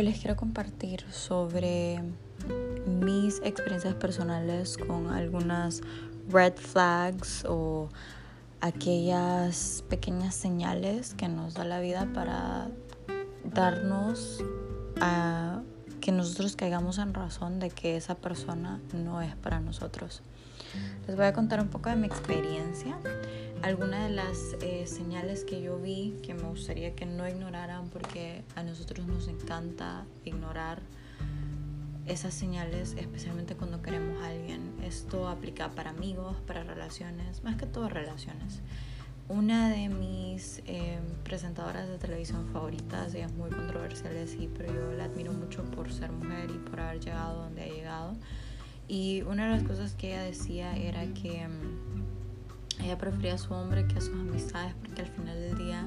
Hoy les quiero compartir sobre mis experiencias personales con algunas red flags o aquellas pequeñas señales que nos da la vida para darnos a que nosotros caigamos en razón de que esa persona no es para nosotros. Les voy a contar un poco de mi experiencia, algunas de las eh, señales que yo vi que me gustaría que no ignoraran porque a nosotros nos encanta ignorar esas señales, especialmente cuando queremos a alguien. Esto aplica para amigos, para relaciones, más que todo relaciones. Una de mis em, presentadoras de televisión favoritas, ella es muy controversial, sí, pero yo la admiro mucho por ser mujer y por haber llegado donde ha llegado. Y una de las cosas que ella decía era que mm, ella prefería a su hombre que a sus amistades porque al final del día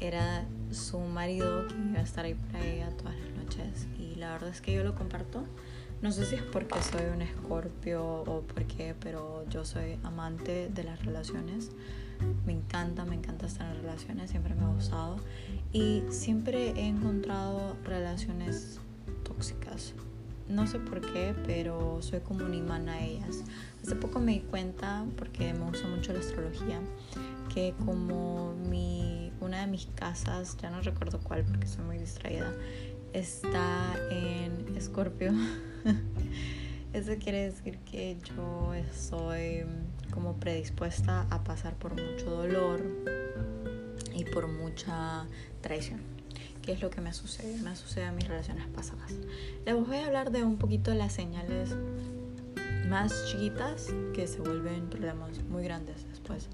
era su marido que iba a estar ahí para ella todas las noches. Y la verdad es que yo lo comparto. No sé si es porque soy un escorpio o por qué, pero yo soy amante de las relaciones. Me encanta, me encanta estar en relaciones, siempre me ha gustado. Y siempre he encontrado relaciones tóxicas no sé por qué, pero soy como un imán a ellas. Hace poco me di cuenta, porque me gusta mucho la astrología, que como mi, una de mis casas, ya no recuerdo cuál porque soy muy distraída, está en Escorpio. Eso quiere decir que yo soy como predispuesta a pasar por mucho dolor y por mucha traición es lo que me sucede, me sucede a mis relaciones pasadas. Les voy a hablar de un poquito las señales más chiquitas que se vuelven problemas muy grandes después.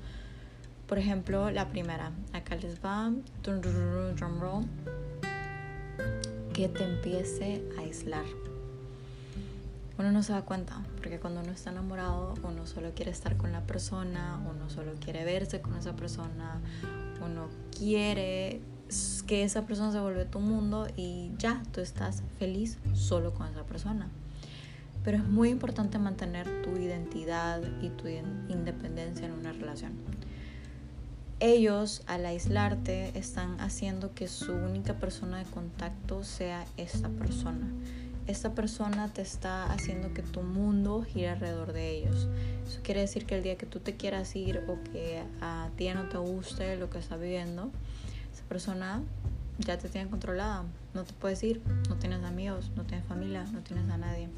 Por ejemplo, la primera, acá les va, drum roll, que te empiece a aislar. Uno no se da cuenta, porque cuando uno está enamorado, uno solo quiere estar con la persona, uno solo quiere verse con esa persona, uno quiere que esa persona se vuelve tu mundo y ya, tú estás feliz solo con esa persona. Pero es muy importante mantener tu identidad y tu independencia en una relación. Ellos, al aislarte, están haciendo que su única persona de contacto sea esta persona. Esta persona te está haciendo que tu mundo gire alrededor de ellos. Eso quiere decir que el día que tú te quieras ir o que a ti no te guste lo que estás viviendo, persona ya te tiene controlada. No te puedes ir, no tienes amigos, no tienes familia, no tienes a nadie.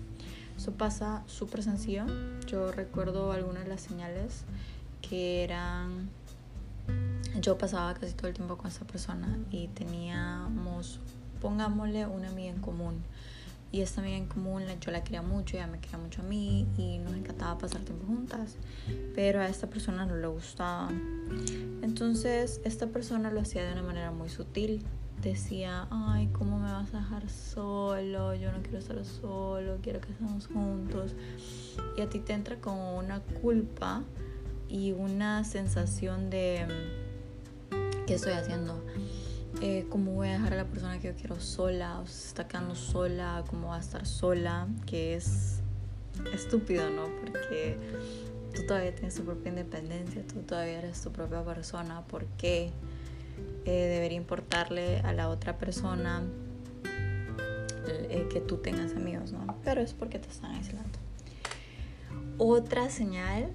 Eso pasa súper sencillo. Yo recuerdo algunas de las señales que eran... Yo pasaba casi todo el tiempo con esa persona y teníamos, pongámosle, una amiga en común. Y esta amiga en común yo la quería mucho, ella me quería mucho a mí y nos encantaba pasar tiempo juntas. Pero a esta persona no le gustaba. Entonces esta persona lo hacía de una manera muy sutil. Decía, ay, ¿cómo me vas a dejar solo? Yo no quiero estar solo, quiero que estemos juntos. Y a ti te entra como una culpa y una sensación de, ¿qué estoy haciendo? Eh, cómo voy a dejar a la persona que yo quiero sola, o se está quedando sola, cómo va a estar sola, que es estúpido, ¿no? Porque tú todavía tienes tu propia independencia, tú todavía eres tu propia persona, ¿por qué eh, debería importarle a la otra persona eh, que tú tengas amigos, ¿no? Pero es porque te están aislando. Otra señal,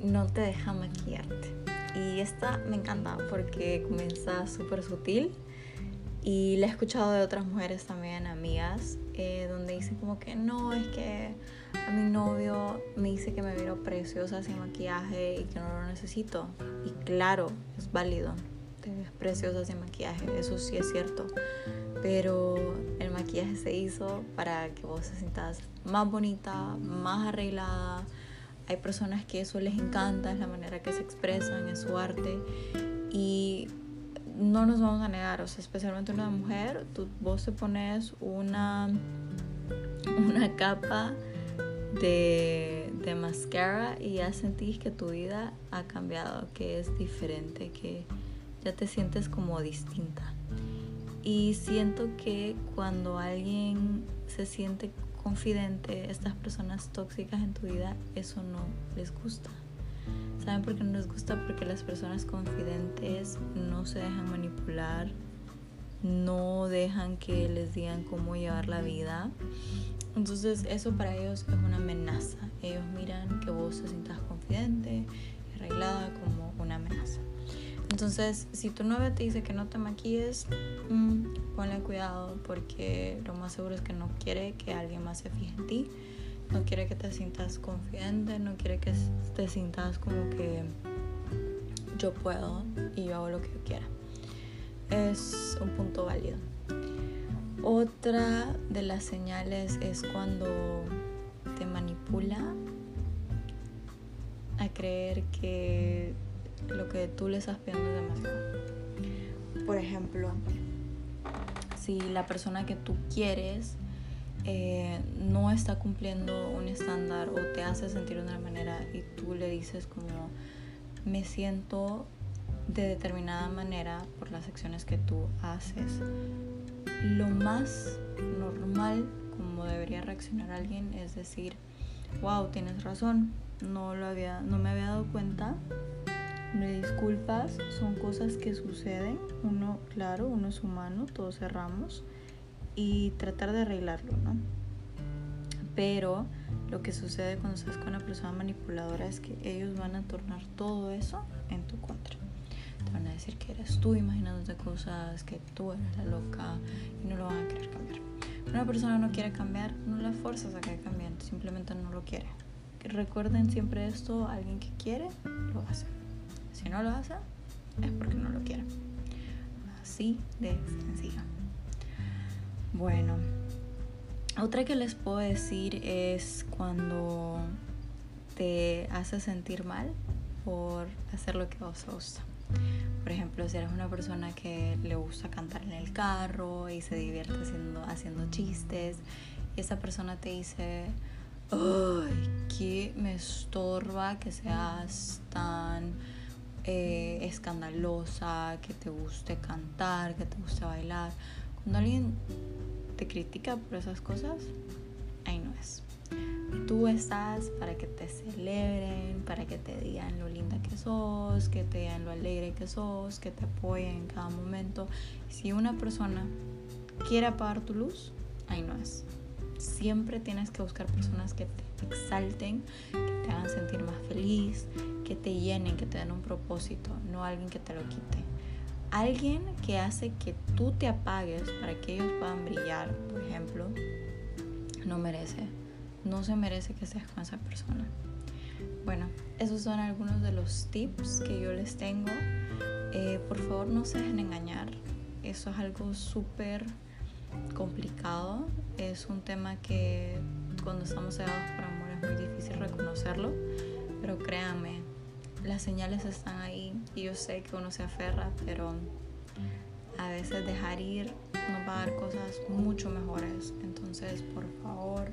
no te deja maquillarte y esta me encanta porque comienza súper sutil y la he escuchado de otras mujeres también, amigas, eh, donde dicen como que no, es que a mi novio me dice que me veo preciosa sin maquillaje y que no lo necesito. Y claro, es válido, te preciosa sin maquillaje, eso sí es cierto. Pero el maquillaje se hizo para que vos te sientas más bonita, más arreglada, hay personas que eso les encanta, es la manera que se expresan, es su arte. Y no nos vamos a negar, o sea, especialmente una mujer, tú, vos te pones una, una capa de, de mascara y ya sentís que tu vida ha cambiado, que es diferente, que ya te sientes como distinta. Y siento que cuando alguien se siente confidente, estas personas tóxicas en tu vida, eso no les gusta. ¿Saben por qué no les gusta? Porque las personas confidentes no se dejan manipular no dejan que les digan cómo llevar la vida. Entonces eso para ellos es una amenaza. Ellos miran que vos te sientas confidente arreglada como una amenaza. Entonces, si tu novia te dice que no te maquilles, mmm, ponle cuidado porque lo más seguro es que no quiere que alguien más se fije en ti. No quiere que te sientas confidente, no quiere que te sientas como que yo puedo y yo hago lo que yo quiera. Es un punto válido. Otra de las señales es cuando te manipula a creer que lo que tú le estás pidiendo es demasiado. Por ejemplo, si la persona que tú quieres eh, no está cumpliendo un estándar o te hace sentir de una manera y tú le dices como me siento de determinada manera por las acciones que tú haces. Lo más normal como debería reaccionar alguien es decir, wow, tienes razón, no, lo había, no me había dado cuenta, me disculpas, son cosas que suceden, uno, claro, uno es humano, todos cerramos, y tratar de arreglarlo, ¿no? Pero lo que sucede cuando estás con una persona manipuladora es que ellos van a tornar todo eso en tu contra. Te van a decir que eres tú imaginándote cosas, que tú eres la loca y no lo van a querer cambiar. una persona no quiere cambiar, no la fuerzas a que cambie, simplemente no lo quiere. Recuerden siempre esto, alguien que quiere, lo hace. Si no lo hace, es porque no lo quiere. Así de sencillo. Bueno, otra que les puedo decir es cuando te hace sentir mal por hacer lo que vos gusta. Por ejemplo, si eres una persona que le gusta cantar en el carro y se divierte haciendo, haciendo chistes, y esa persona te dice, ¡ay, que me estorba que seas tan eh, escandalosa, que te guste cantar, que te guste bailar! Cuando alguien te critica por esas cosas, ahí no es. Tú estás para que te celebren, para que te digan lo linda que sos, que te digan lo alegre que sos, que te apoyen en cada momento. Si una persona quiere apagar tu luz, ahí no es. Siempre tienes que buscar personas que te exalten, que te hagan sentir más feliz, que te llenen, que te den un propósito, no alguien que te lo quite alguien que hace que tú te apagues para que ellos puedan brillar, por ejemplo, no merece, no se merece que seas con esa persona. Bueno, esos son algunos de los tips que yo les tengo. Eh, por favor, no se dejen engañar. Eso es algo súper complicado. Es un tema que cuando estamos cegados por amor es muy difícil reconocerlo. Pero créanme, las señales están ahí y yo sé que uno se aferra, pero a veces dejar ir nos va a dar cosas mucho mejores. Entonces, por favor,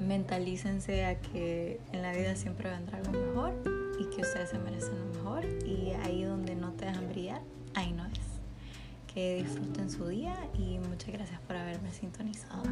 mentalícense a que en la vida siempre vendrá algo mejor y que ustedes se merecen lo mejor y ahí donde no te dejan brillar, ahí no es que disfruten su día y muchas gracias por haberme sintonizado.